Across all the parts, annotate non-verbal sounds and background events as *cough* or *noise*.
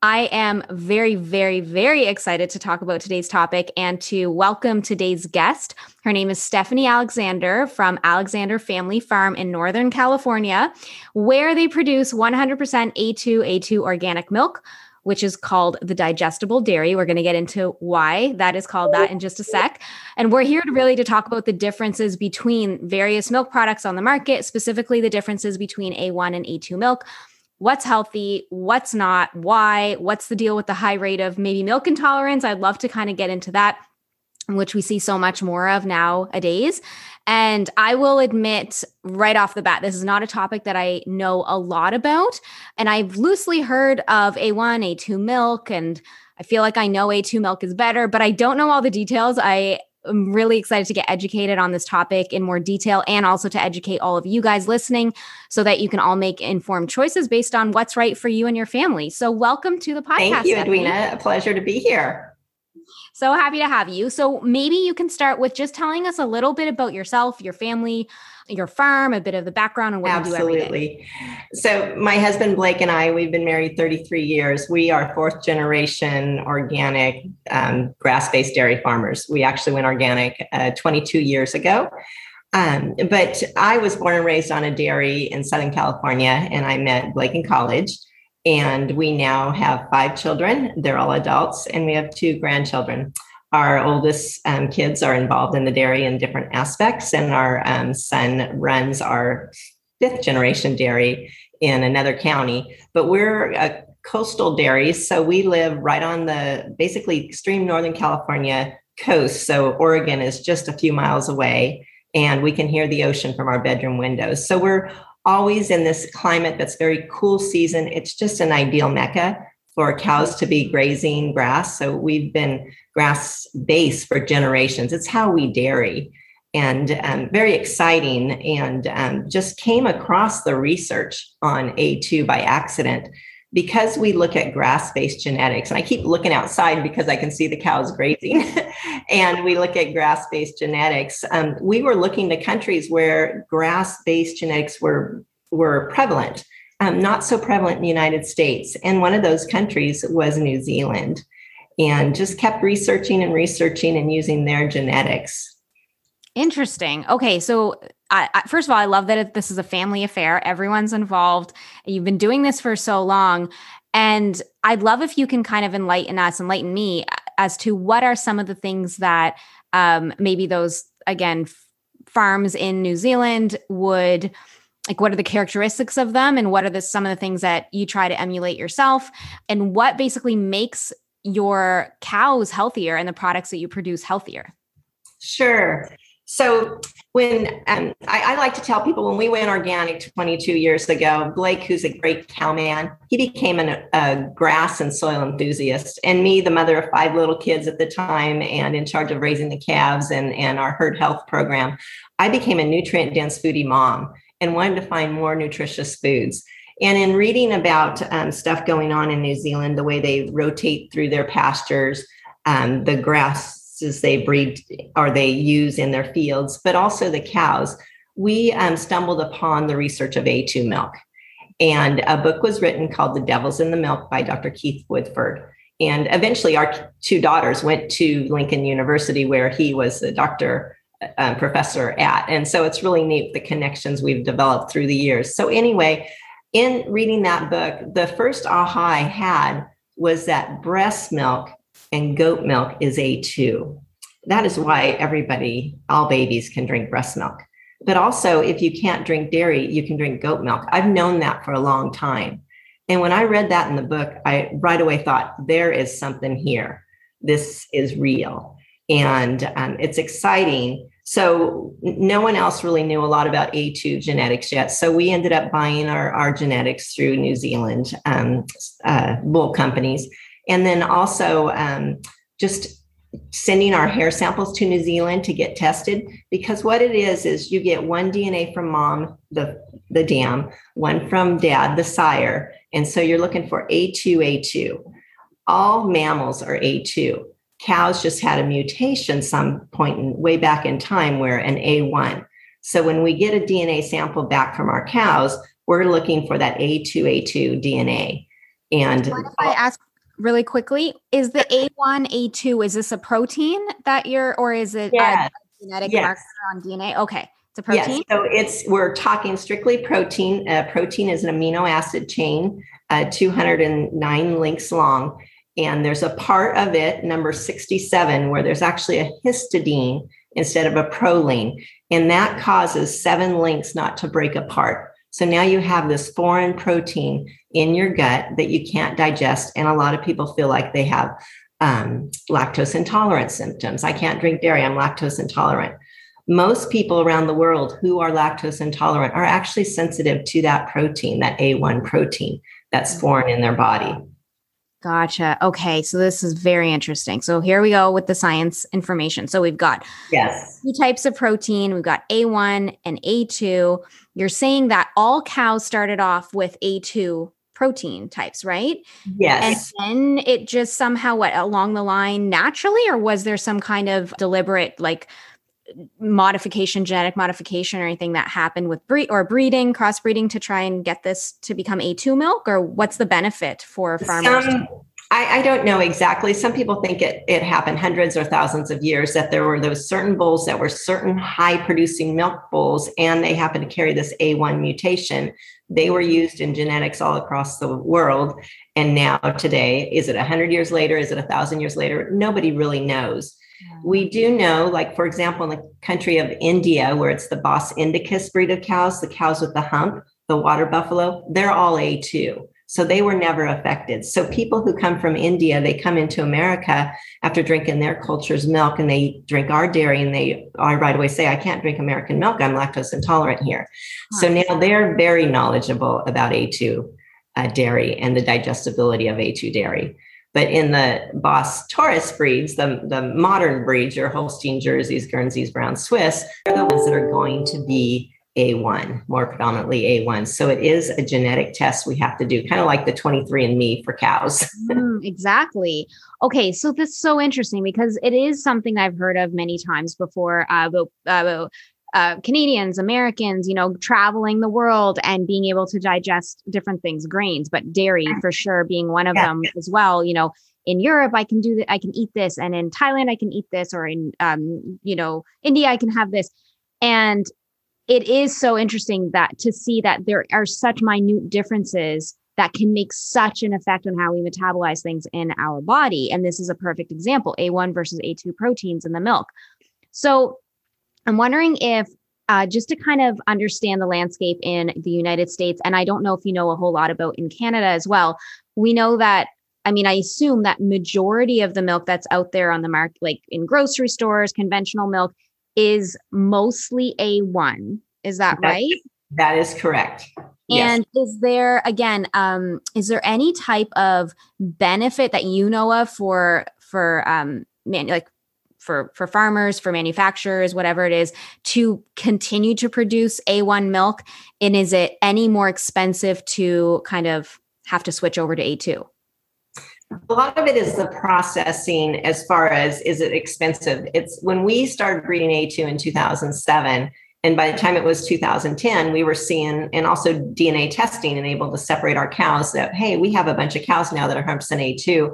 I am very, very, very excited to talk about today's topic and to welcome today's guest. Her name is Stephanie Alexandre from Alexandre Family Farm in Northern California, where they produce 100% A2 A2 organic milk, which is called the digestible dairy. We're going to get into why that is called that in just a sec. And we're here to really to talk about the differences between various milk products on the market, specifically the differences between A1 and A2 milk what's healthy, what's not, why, what's the deal with the high rate of maybe milk intolerance. I'd love to kind of get into that, which we see so much more of nowadays. And I will admit right off the bat, this is not a topic that I know a lot about. And I've loosely heard of A1, A2 milk, and I feel like I know A2 milk is better, but I don't know all the details. I I'm really excited to get educated on this topic in more detail and also to educate all of you guys listening so that you can all make informed choices based on what's right for you and your family. So, welcome to the podcast. Thank you. Edwina. A pleasure to be here. So happy to have you. So, maybe you can start with just telling us a little bit about yourself, your family, your farm, a bit of the background and what Absolutely. So my husband Blake and I, we've been married 33 years. We are fourth generation organic um, grass-based dairy farmers. We actually went organic uh, 22 years ago. Um, but I was born and raised on a dairy in Southern California, and I met Blake in college. And we now have five children. They're all adults, and we have two grandchildren our oldest um, kids are involved in the dairy in different aspects, and our um, son runs our fifth generation dairy in another county. But we're a coastal dairy, so we live right on the basically extreme Northern California coast. So Oregon is just a few miles away, and we can hear the ocean from our bedroom windows. So we're always in this climate that's very cool season. It's just an ideal mecca for cows to be grazing grass. So we've been grass based for generations. It's how we dairy and um, very exciting. And um, just came across the research on A2 by accident because we look at grass based genetics. And I keep looking outside because I can see the cows grazing. *laughs* and we look at grass based genetics. Um, we were looking to countries where grass based genetics were, were prevalent um, not so prevalent in the United States. And one of those countries was New Zealand, and just kept researching and researching and using their genetics. Interesting. Okay, so I, I, first of all, I love that it, this is a family affair. Everyone's involved. You've been doing this for so long. And I'd love if you can kind of enlighten us, enlighten me as to what are some of the things that um, maybe those, again, f- farms in New Zealand would like what are the characteristics of them and what are the some of the things that you try to emulate yourself and what basically makes your cows healthier and the products that you produce healthier sure so when um, I, I, like to tell people when we went organic 22 years ago, Blake, who's a great cowman, he became an, a grass and soil enthusiast. And me, the mother of five little kids at the time and in charge of raising the calves and, and our herd health program, I became a nutrient dense foodie mom and wanted to find more nutritious foods. And in reading about um, stuff going on in New Zealand, the way they rotate through their pastures, um, the grasses they breed or they use in their fields, but also the cows, we um, stumbled upon the research of A2 milk. And a book was written called The Devil's in the Milk by Dr. Keith Woodford. And eventually, our two daughters went to Lincoln University, where he was a doctor um, professor at. And so it's really neat the connections we've developed through the years. So, anyway, in reading that book, the first aha I had was that breast milk and goat milk is A2. That is why everybody, all babies, can drink breast milk. But also, if you can't drink dairy, you can drink goat milk. I've known that for a long time. And when I read that in the book, I right away thought, there is something here. This is real. And um, it's exciting. So, no one else really knew a lot about A2 genetics yet. So, we ended up buying our, our genetics through New Zealand um, uh, bull companies. And then also um, just sending our hair samples to New Zealand to get tested because what it is is you get one DNA from mom, the the dam, one from dad, the sire, and so you're looking for A2A2. All mammals are A2. Cows just had a mutation some point in, way back in time where an A1. So when we get a DNA sample back from our cows, we're looking for that A2A2 DNA. And if I ask really quickly is the a1 a2 is this a protein that you're or is it yes. a genetic yes. marker on dna okay it's a protein yes. so it's we're talking strictly protein uh, protein is an amino acid chain uh, 209 links long and there's a part of it number 67 where there's actually a histidine instead of a proline and that causes seven links not to break apart so now you have this foreign protein in your gut that you can't digest. And a lot of people feel like they have um, lactose intolerance symptoms. I can't drink dairy, I'm lactose intolerant. Most people around the world who are lactose intolerant are actually sensitive to that protein, that A1 protein that's mm-hmm. foreign in their body. Gotcha. Okay. So this is very interesting. So here we go with the science information. So we've got yes. two types of protein. We've got A1 and A2. You're saying that all cows started off with A2 protein types, right? Yes. And then it just somehow what along the line naturally, or was there some kind of deliberate like modification, genetic modification, or anything that happened with breed or breeding, crossbreeding to try and get this to become A2 milk? Or what's the benefit for farmers? Some, I, I, don't know exactly. Some people think it, it happened hundreds or thousands of years that there were those certain bulls that were certain high producing milk bulls, and they happened to carry this A1 mutation they were used in genetics all across the world. And now, today, is it 100 years later? Is it 1,000 years later? Nobody really knows. We do know, like, for example, in the country of India, where it's the Bos indicus breed of cows, the cows with the hump, the water buffalo, they're all A2. So they were never affected. So people who come from India, they come into America after drinking their culture's milk and they drink our dairy and they I right away say, I can't drink American milk. I'm lactose intolerant here. So now they're very knowledgeable about A2 uh, dairy and the digestibility of A2 dairy. But in the Bos Taurus breeds, the, the modern breeds, your Holstein Jerseys, Guernseys, Brown Swiss, are the ones that are going to be a1, more predominantly A1. So it is a genetic test we have to do, kind of like the 23andMe for cows. *laughs* mm, exactly. Okay, so this is so interesting because it is something I've heard of many times before uh, about, about uh, Canadians, Americans, you know, traveling the world and being able to digest different things, grains, but dairy for sure being one of yeah. them as well. You know, in Europe, I can do that. I can eat this, and in Thailand, I can eat this, or in, um, you know, India, I can have this. And it is so interesting that to see that there are such minute differences that can make such an effect on how we metabolize things in our body. And this is a perfect example A1 versus A2 proteins in the milk. So I'm wondering if, uh, just to kind of understand the landscape in the United States, and I don't know if you know a whole lot about in Canada as well, we know that. I mean, I assume that majority of the milk that's out there on the market, like in grocery stores, conventional milk, is mostly A1. Is that, that right? That is correct. And yes. is there again um is there any type of benefit that you know of for for um man like for for farmers, for manufacturers, whatever it is, to continue to produce A1 milk? And is it any more expensive to kind of have to switch over to A2? A lot of it is the processing as far as is it expensive? It's when we started breeding A2 in 2007. And by the time it was 2010, we were seeing, and also DNA testing and able to separate our cows that, hey, we have a bunch of cows now that are 100% A2.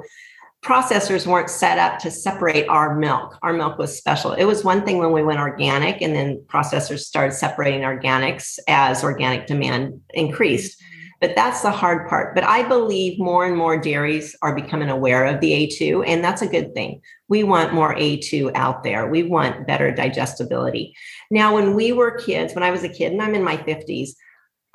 Processors weren't set up to separate our milk. Our milk was special. It was one thing when we went organic, and then processors started separating organics as organic demand increased. Mm-hmm. But that's the hard part. But I believe more and more dairies are becoming aware of the A2, and that's a good thing. We want more A2 out there. We want better digestibility. Now, when we were kids, when I was a kid, and I'm in my 50s,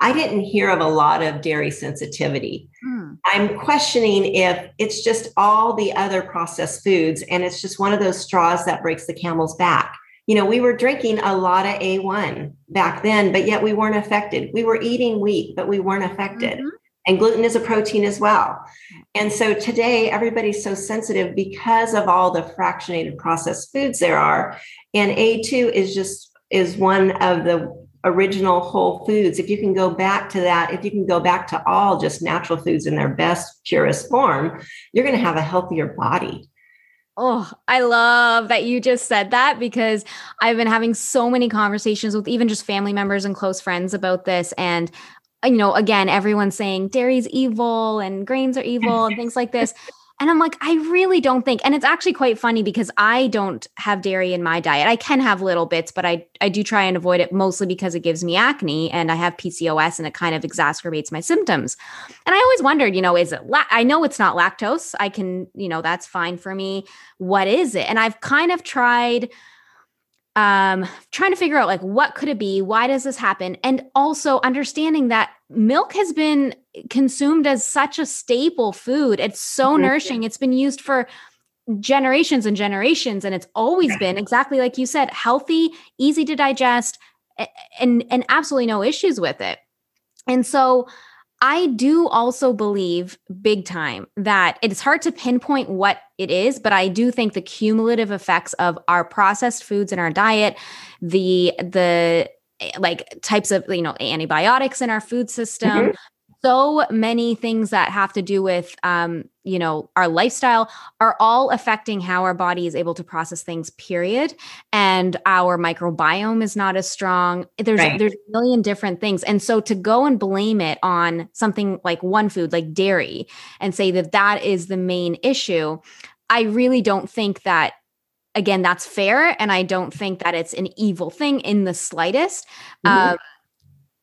I didn't hear of a lot of dairy sensitivity. Hmm. I'm questioning if it's just all the other processed foods and it's just one of those straws that breaks the camel's back. You know, we were drinking a lot of A1 back then, but yet we weren't affected. We were eating wheat, but we weren't affected. Mm-hmm. And gluten is a protein as well. And so today, everybody's so sensitive because of all the fractionated processed foods there are. And A2 is just is one of the original whole foods, if you can go back to that, if you can go back to all just natural foods in their best, purest form, you're going to have a healthier body. Oh, I love that you just said that because I've been having so many conversations with even just family members and close friends about this. And, you know, again, everyone's saying dairy's evil and grains are evil and things like this. *laughs* And I'm like, I really don't think, and it's actually quite funny because I don't have dairy in my diet. I can have little bits, but I, I do try and avoid it mostly because it gives me acne and I have PCOS and it kind of exacerbates my symptoms. And I always wondered, you know, is it, la- I know it's not lactose. I can, you know, that's fine for me. What is it? And I've kind of tried um trying to figure out like what could it be why does this happen and also understanding that milk has been consumed as such a staple food. It's so mm-hmm. nourishing. It's been used for generations and generations and it's always been exactly like you said healthy easy to digest and and absolutely no issues with it. And so I do also believe big time that it's hard to pinpoint what it is, but I do think the cumulative effects of our processed foods in our diet, the the like types of you know antibiotics in our food system, mm-hmm so many things that have to do with um, you know our lifestyle are all affecting how our body is able to process things period. And our microbiome is not as strong. There's right. there's a million different things. And so to go and blame it on something like one food like dairy and say that that is the main issue i really don't think that again that's fair. And i don't think that it's an evil thing in the slightest. Mm-hmm. um,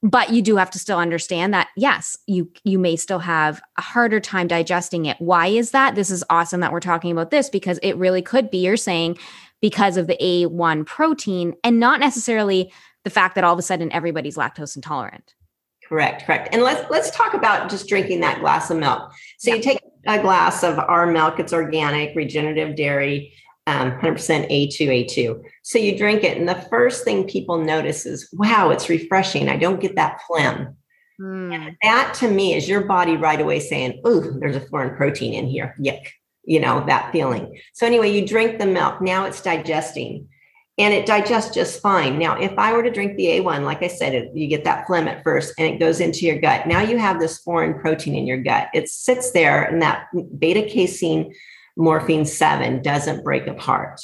but you do have to still understand that yes you you may still have a harder time digesting it. Why is that? This is awesome that we're talking about this because it really could be you're saying because of the a1 protein and not necessarily the fact that all of a sudden everybody's lactose intolerant. Correct correct. And let's let's talk about just drinking that glass of milk. So yeah. you take a glass of our milk it's organic regenerative dairy um, 100% A2, A2. So you drink it, and the first thing people notice is, wow, it's refreshing. I don't get that phlegm. Mm. that to me is your body right away saying, oh, there's a foreign protein in here. Yuck. You know, that feeling. So anyway, you drink the milk. Now it's digesting and it digests just fine. Now, if I were to drink the A1, like I said, you get that phlegm at first and it goes into your gut. Now you have this foreign protein in your gut. It sits there and that beta casein morphine 7 doesn't break apart.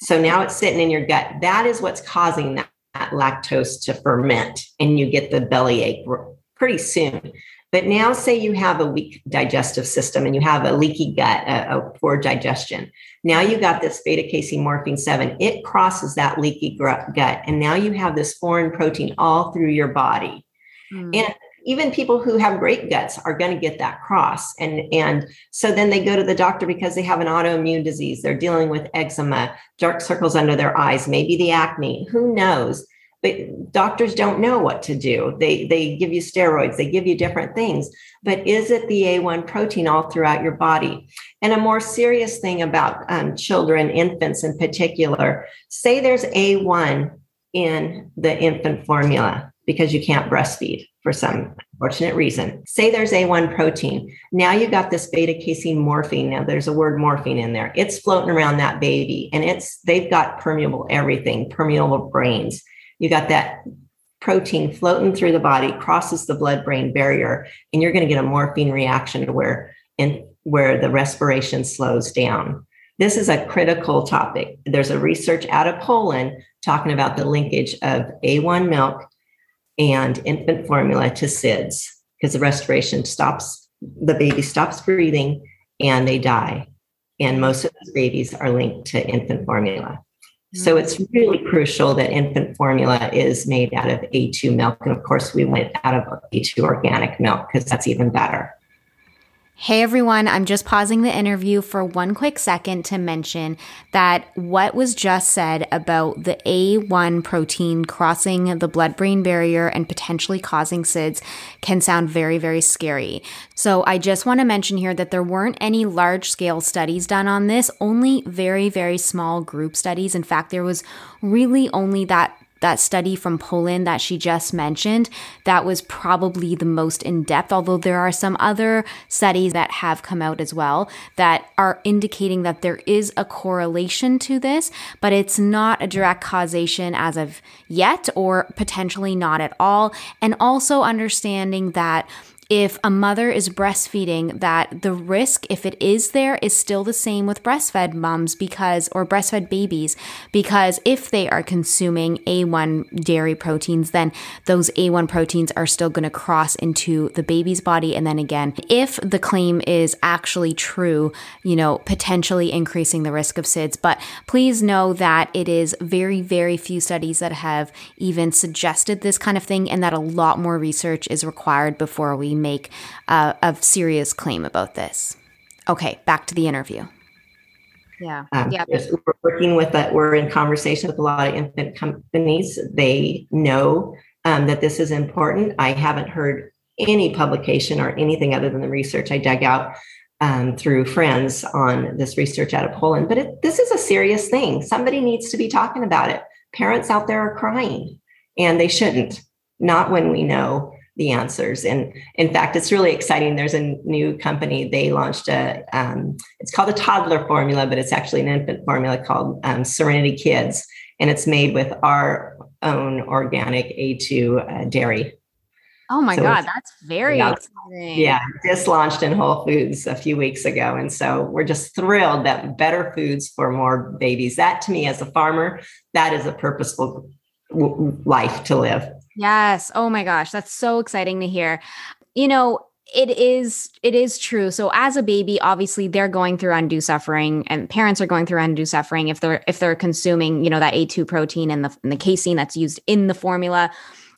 So now it's sitting in your gut. That is what's causing that, that lactose to ferment, and you get the belly ache pretty soon. But now, say you have a weak digestive system and you have a leaky gut, a, a poor digestion. Now you got this beta casomorphin 7. It crosses that leaky gut, and now you have this foreign protein all through your body. Mm. And even people who have great guts are going to get that cross. And and so then they go to the doctor because they have an autoimmune disease. They're dealing with eczema dark circles under their eyes maybe the acne who knows? But doctors don't know what to do. They they give you steroids they give you different things. But is it the a1 protein all throughout your body? And a more serious thing about um, children infants in particular say there's a1 in the infant formula because you can't breastfeed for some fortunate reason. Say there's A1 protein. Now you got this beta casomorphin. Now there's a word morphine in there. It's floating around that baby and it's they've got permeable everything, permeable brains. You got that protein floating through the body, crosses the blood brain barrier, and you're going to get a morphine reaction to where and where the respiration slows down. This is a critical topic. There's a research out of Poland talking about the linkage of A1 milk and infant formula to SIDS because the respiration stops, the baby stops breathing and they die. And most of those babies are linked to infant formula. So mm. it's really crucial that infant formula is made out of A2 milk. And of course, we went out of A2 organic milk because that's even better. Hey everyone, I'm just pausing the interview for one quick second to mention that what was just said about the A1 protein crossing the blood brain barrier and potentially causing SIDS can sound very, very scary. So I just want to mention here that there weren't any large scale studies done on this, only very, very small group studies. In fact, there was really only that that study from Poland that she just mentioned, that was probably the most in depth, although there are some other studies that have come out as well that are indicating that there is a correlation to this, but it's not a direct causation as of yet or potentially not at all. And also understanding that if a mother is breastfeeding that the risk if it is there is still the same with breastfed moms because or breastfed babies because if they are consuming A1 dairy proteins then those A1 proteins are still going to cross into the baby's body. And then again if the claim is actually true you know potentially increasing the risk of SIDS but please know that it is very very few studies that have even suggested this kind of thing and that a lot more research is required before we make uh, a serious claim about this. Okay, back to the interview. Yeah. Um, yeah. We're working with that. We're in conversation with a lot of infant companies. They know um, that this is important. I haven't heard any publication or anything other than the research I dug out um, through friends on this research out of Poland. But it, this is a serious thing. Somebody needs to be talking about it. Parents out there are crying, and they shouldn't. Not when we know the answers. And in fact, it's really exciting. There's a new company. They launched a, um, it's called a toddler formula, but it's actually an infant formula called um, Serenity Kids. And it's made with our own organic A2 uh, dairy. Oh my so God, that's very yeah, exciting. Yeah, just launched in Whole Foods a few weeks ago. And so we're just thrilled that better foods for more babies. That to me, as a farmer, that is a purposeful w- life to live. Yes. Oh my gosh, that's so exciting to hear. You know, it is it is true. So as a baby, obviously they're going through undue suffering and parents are going through undue suffering if they're if they're consuming, you know, that A2 protein and the and the casein that's used in the formula.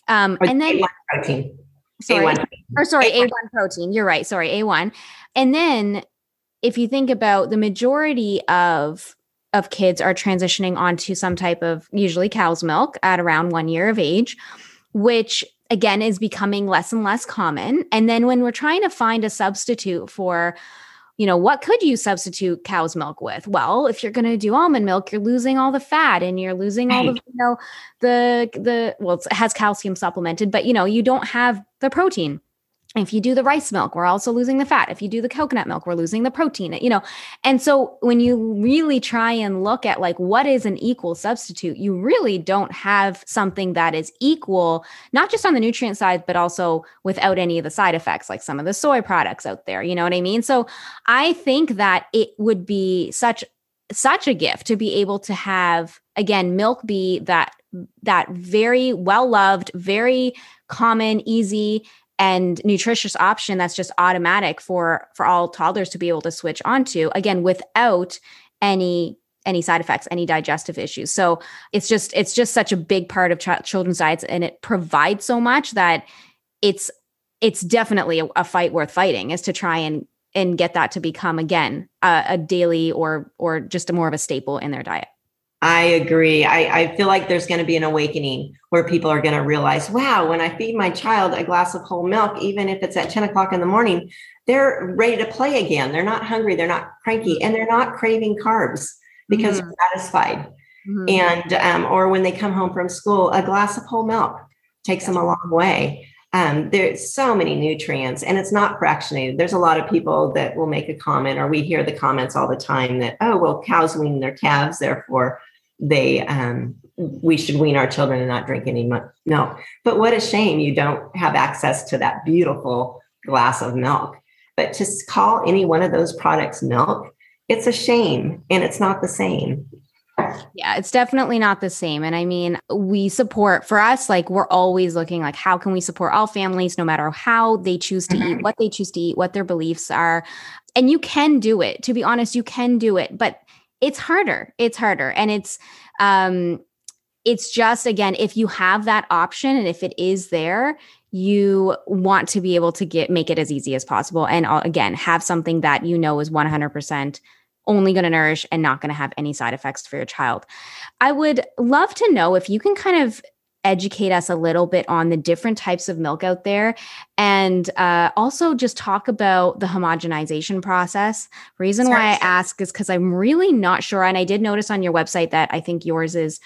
Um or and then A1 protein. Sorry. A1. Or sorry, A1. A1 protein. You're right. Sorry, A1. And then if you think about the majority of of kids are transitioning onto some type of usually cow's milk at around 1 year of age which again is becoming less and less common. And then when we're trying to find a substitute for, you know, what could you substitute cow's milk with? Well, if you're going to do almond milk, you're losing all the fat and you're losing all the, you know, the, the, well, it has calcium supplemented, but, you know, you don't have the protein if you do the rice milk we're also losing the fat. If you do the coconut milk we're losing the protein you know. And so when you really try and look at like what is an equal substitute you really don't have something that is equal not just on the nutrient side but also without any of the side effects like some of the soy products out there you know what i mean? So i think that it would be such such a gift to be able to have again milk be that that very well loved very common easy and nutritious option that's just automatic for for all toddlers to be able to switch onto again without any any side effects any digestive issues. So it's just it's just such a big part of ch- children's diets and it provides so much that it's it's definitely a, a, fight worth fighting is to try and and get that to become again a, a daily or or just a more of a staple in their diet I agree. I, I feel like there's going to be an awakening where people are going to realize, wow, when I feed my child a glass of whole milk, even if it's at 10 o'clock in the morning, they're ready to play again. They're not hungry, they're not cranky, and they're not craving carbs because mm-hmm. they're satisfied. Mm-hmm. And um, or when they come home from school, a glass of whole milk takes them a long way. Um, there's so many nutrients and it's not fractionated. There's a lot of people that will make a comment, or we hear the comments all the time that, oh, well, cows wean their calves, therefore they um, we should wean our children and not drink any milk. No, but what a shame you don't have access to that beautiful glass of milk. But to call any one of those products milk, it's a shame and it's not the same. Yeah, it's definitely not the same. And I mean, we support for us, like we're always looking like how can we support all families no matter how they choose to mm-hmm. eat, what they choose to eat, what their beliefs are. And you can do it. To be honest, you can do it. But it's harder. It's harder. And it's um, it's just again if you have that option and if it is there you want to be able to get make it as easy as possible and again have something that you know is 100% only going to nourish and not going to have any side effects for your child i would love to know if you can kind of educate us a little bit on the different types of milk out there and uh, also just talk about the homogenization process reason why i ask is because i'm really not sure and i did notice on your website that i think yours is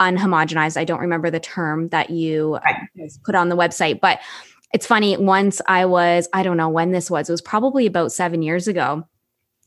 unhomogenized. I don't remember the term that you right. put on the website, but it's funny. Once I was, I don't know when this was, it was probably about seven years ago.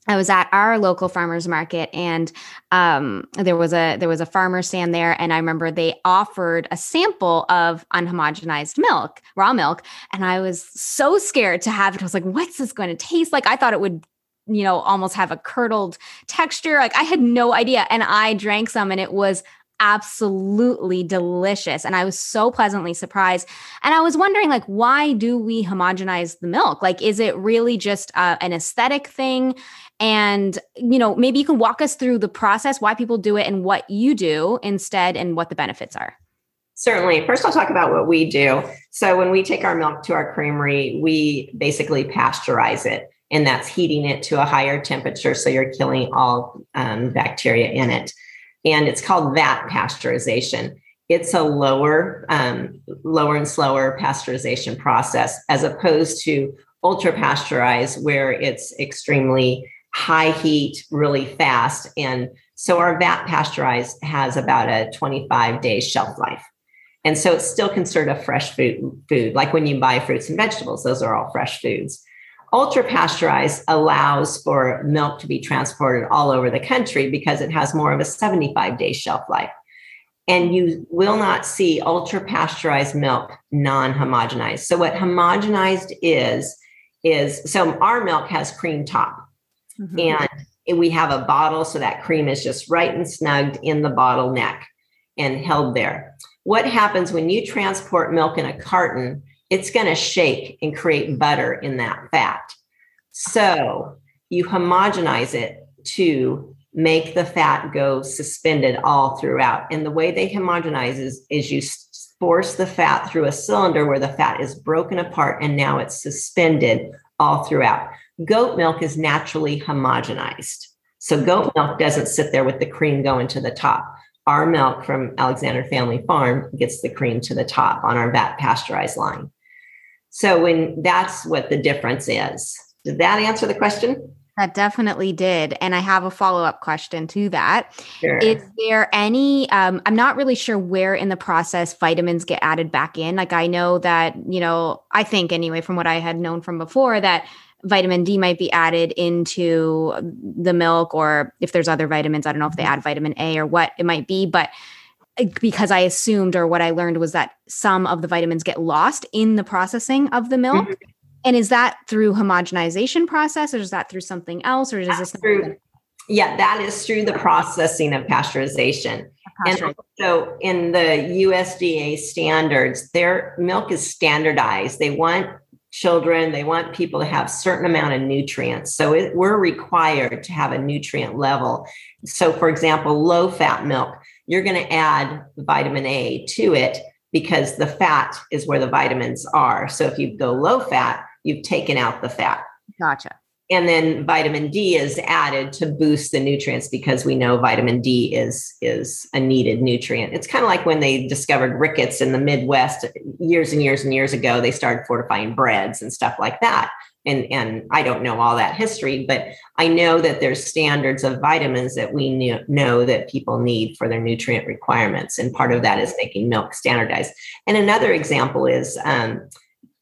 I was at our local farmers market and um, there was a there was a farmer stand there and I remember they offered a sample of unhomogenized milk, raw milk, and I was so scared to have it. I was like, "What's this going to taste like?" I thought it would you know almost have a curdled texture. Like i had no idea. And i drank some and it was absolutely delicious. And i was so pleasantly surprised. And i was wondering like why do we homogenize the milk? Like is it really just uh, an aesthetic thing and you know maybe you can walk us through the process why people do it and what you do instead and what the benefits are Certainly. First, I'll talk about what we do. So, when we take our milk to our creamery, we basically pasteurize it, and that's heating it to a higher temperature. So, you're killing all um, bacteria in it and it's called vat pasteurization. It's a lower, um, lower and slower pasteurization process as opposed to ultra pasteurized, where it's extremely high heat, really fast. And so our vat pasteurized has about a 25 day shelf life. And so it's still considered a fresh food, food, like when you buy fruits and vegetables, those are all fresh foods. Ultra pasteurized allows for milk to be transported all over the country because it has more of a 75 day shelf life. And you will not see ultra pasteurized milk non homogenized. So, what homogenized is, is so our milk has cream top. Mm-hmm. And we have a bottle, so that cream is just right and snugged in the bottle neck and held there. What happens when you transport milk in a carton? it's going to shake and create butter in that fat. So you homogenize it to make the fat go suspended all throughout. And the way they homogenize is, is you force the fat through a cylinder where the fat is broken apart and now it's suspended all throughout. Goat milk is naturally homogenized. So goat milk doesn't sit there with the cream going to the top. Our milk from Alexandre Family Farm gets the cream to the top on our vat pasteurized line. So when that's what the difference is. Did that answer the question? That definitely did. And I have a follow up question to that. Sure. Is there any, um, I'm not really sure where in the process vitamins get added back in. Like I know that, you know, I think anyway, from what I had known from before, that vitamin D might be added into the milk, or if there's other vitamins, I don't know if they mm-hmm. add vitamin A or what it might be. But because I assumed or what I learned was that some of the vitamins get lost in the processing of the milk. Mm-hmm. And is that through homogenization process or is that through something else or is That's this through, yeah, that is through the processing of pasteurization. And so in the USDA standards, their milk is standardized. They want children, they want people to have certain amount of nutrients. So it, we're required to have a nutrient level. So for example, low fat milk you're going to add vitamin A to it because the fat is where the vitamins are. So if you go low fat, you've taken out the fat. Gotcha. And then vitamin D is added to boost the nutrients because we know vitamin D is is a needed nutrient. It's kind of like when they discovered rickets in the Midwest years and years and years ago. They started fortifying breads and stuff like that and and I don't know all that history, but I know that there's standards of vitamins that we knew, know that people need for their nutrient requirements, and part of that is making milk standardized. And another example is um,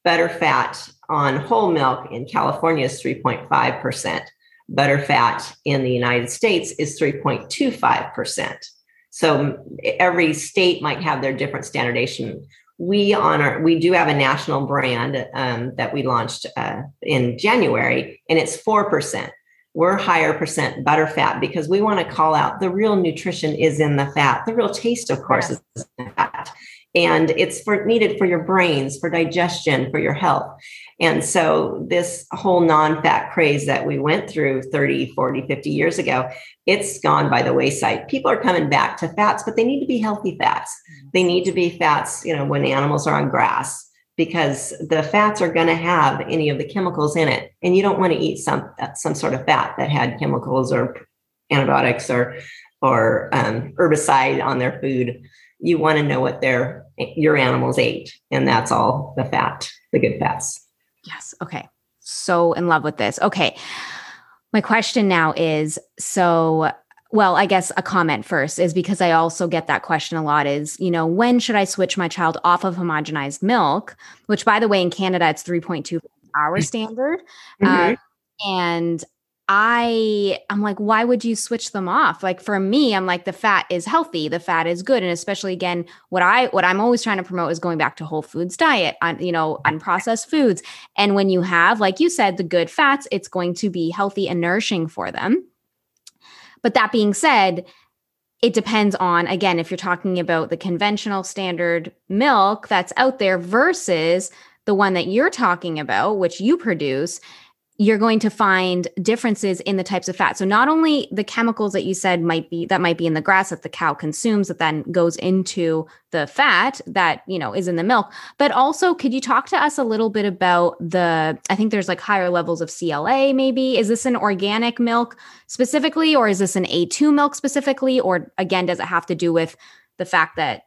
butter fat on whole milk in California is 3.5 percent. Butter fat in the United States is 3.25 percent. So every state might have their different standardization we honor we do have a national brand um, that we launched uh, in january and it's 4% we're higher percent butter fat because we want to call out the real nutrition is in the fat the real taste of course is in the fat and it's for needed for your brains, for digestion, for your health. And so this whole non-fat craze that we went through 30, 40, 50 years ago, it's gone by the wayside. People are coming back to fats, but they need to be healthy fats. They need to be fats, you know, when animals are on grass because the fats are going to have any of the chemicals in it and you don't want to eat some some sort of fat that had chemicals or antibiotics or or um, herbicide on their food you want to know what their your animals ate and that's all the fat the good fats yes. Okay. So in love with this. Okay. My question now is so well, I guess a comment first is because I also get that question a lot is, you know, when should I switch my child off of homogenized milk, which by the way, in Canada, it's 3.2 hour standard. Mm-hmm. Uh, and I I'm like, why would you switch them off? Like for me, I'm like the fat is healthy, the fat is good, and especially again, what I what I'm always trying to promote is going back to whole foods diet on you know unprocessed foods. And when you have, like you said, the good fats, it's going to be healthy and nourishing for them. But that being said, it depends on, again, if you're talking about the conventional standard milk that's out there versus the one that you're talking about, which you produce, you're going to find differences in the types of fat. So not only the chemicals that you said might be that might be in the grass that the cow consumes that then goes into the fat that, you know, is in the milk, but also could you talk to us a little bit about the I think there's like higher levels of CLA maybe. Is this an organic milk specifically or is this an A2 milk specifically or again does it have to do with the fact that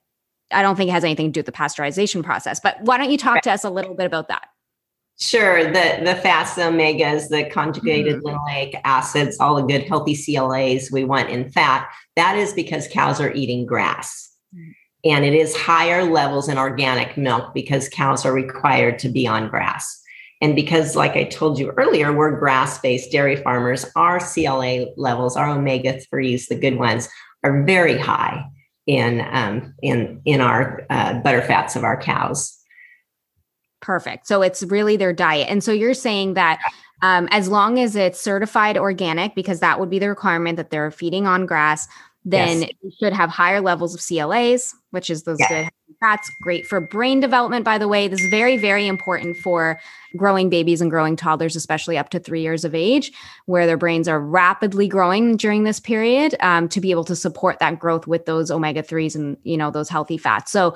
I don't think it has anything to do with the pasteurization process. But why don't you talk to us a little bit about that? Sure, the the fats, the omegas, the conjugated mm-hmm. linoleic acids, all the good healthy CLAs we want in fat. That is because cows are eating grass, mm-hmm. and it is higher levels in organic milk because cows are required to be on grass. And because, like I told you earlier, we're grass based dairy farmers, our CLA levels, our omega 3s, the good ones, are very high in, um, in, in our uh, butter fats of our cows. Perfect. So it's really their diet. And so you're saying that um, as long as it's certified organic, because that would be the requirement that they're feeding on grass, then yes. you should have higher levels of CLAs, which is those yes. good fats. Great for brain development, by the way. This is very, very important for growing babies and growing toddlers, especially up to three years of age, where their brains are rapidly growing during this period um, to be able to support that growth with those omega 3s and, you know, those healthy fats. So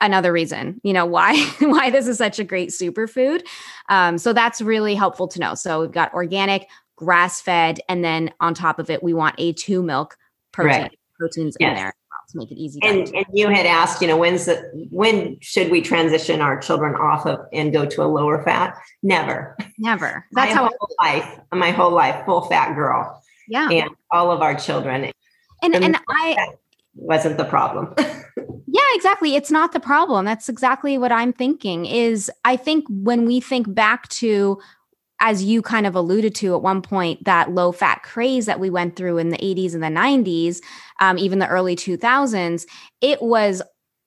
another reason you know why *laughs* why this is such a great superfood. Um, so that's really helpful to know. So we've got organic grass fed and then on top of it we want a2 milk protein. Right. proteins yes. in there to make it easy and, and, you had asked you know when's the when should we transition our children off of and go to a lower fat? Never. Never. *laughs* That's my how whole I- life my whole life full fat girl. Yeah. And all of our children. And and, and i wasn't the problem *laughs* Yeah, exactly. It's not the problem. That's exactly what I'm thinking is I think when we think back to as you kind of alluded to at one point, that low fat craze that we went through in the 80s and the 90s, um, even the early 2000s, it was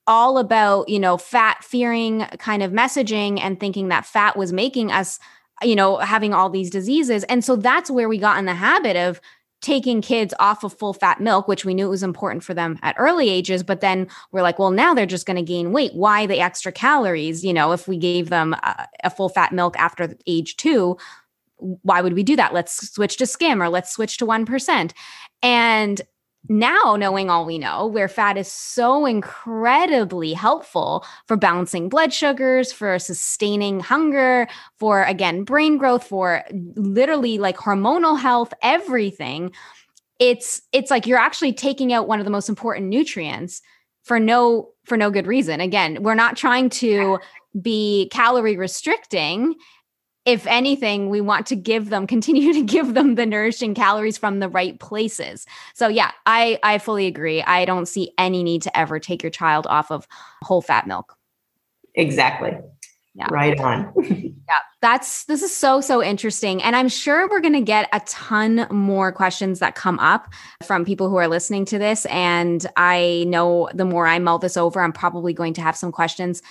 all about, you know, fat fearing kind of messaging and thinking that fat was making us, you know, having all these diseases. And so that's where we got in the habit of taking kids off of full fat milk, which we knew was important for them at early ages. But then we're like, well, now they're just going to gain weight. Why the extra calories? You know, if we gave them a, a full fat milk after age two, why would we do that? Let's switch to skim or let's switch to 1%. And now knowing all we know where fat is so incredibly helpful for balancing blood sugars for sustaining hunger for again brain growth for literally like hormonal health everything it's it's like you're actually taking out one of the most important nutrients for no for no good reason. Again we're not trying to be calorie restricting if anything, we want to give them, *laughs* continue to give them the nourishing calories from the right places. So yeah, I I fully agree. I don't see any need to ever take your child off of whole fat milk. Exactly. Yeah. Right on. *laughs* yeah. That's this is so so interesting and I'm sure we're going to get a ton more questions that come up from people who are listening to this and I know the more I mull this over I'm probably going to have some questions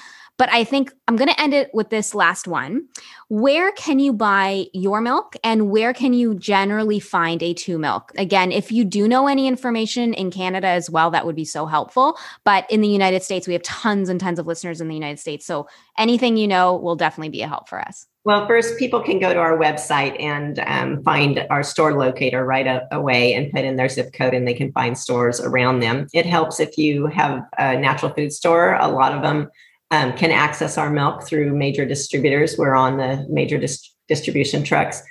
But I think I'm going to end it with this last one. Where can you buy your milk and where can you generally find A2 milk? Again, if you do know any information in Canada as well, that would be so helpful. But in the United States, we have tons and tons of listeners in the United States. So anything you know will definitely be a help for us. Well, first, people can go to our website and um, find our store locator right away and put in their zip code, and they can find stores around them. It helps if you have a natural food store. A lot of them um, can access our milk through major distributors. We're on the major dis- distribution trucks.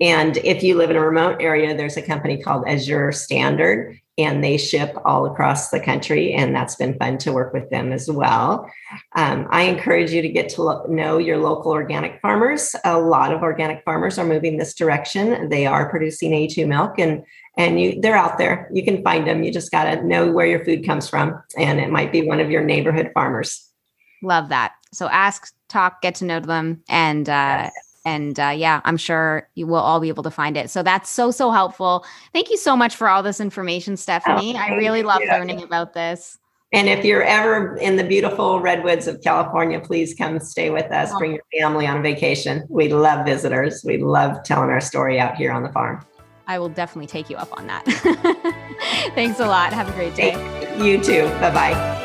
And if you live in a remote area, there's a company called Azure Standard, and they ship all across the country. And that's been fun to work with them as well. Um, I encourage you to get to lo- know your local organic farmers. A lot of organic farmers are moving this direction. They are producing A2 milk and and you they're out there. You can find them. You just got to know where your food comes from. And it might be one of your neighborhood farmers. Love that. So ask, talk, get to know them, and uh, and uh, yeah i'm sure you will all be able to find it. So that's so so helpful. Thank you so much for all this information stephanie. Oh, i really love you. learning about this. And if you're ever in the beautiful redwoods of california please come stay with us. Oh. bring your family on vacation. We love visitors. We love telling our story out here on the farm. I will definitely take you up on that. *laughs* Thanks a lot. Have a great day. You. Too. Bye bye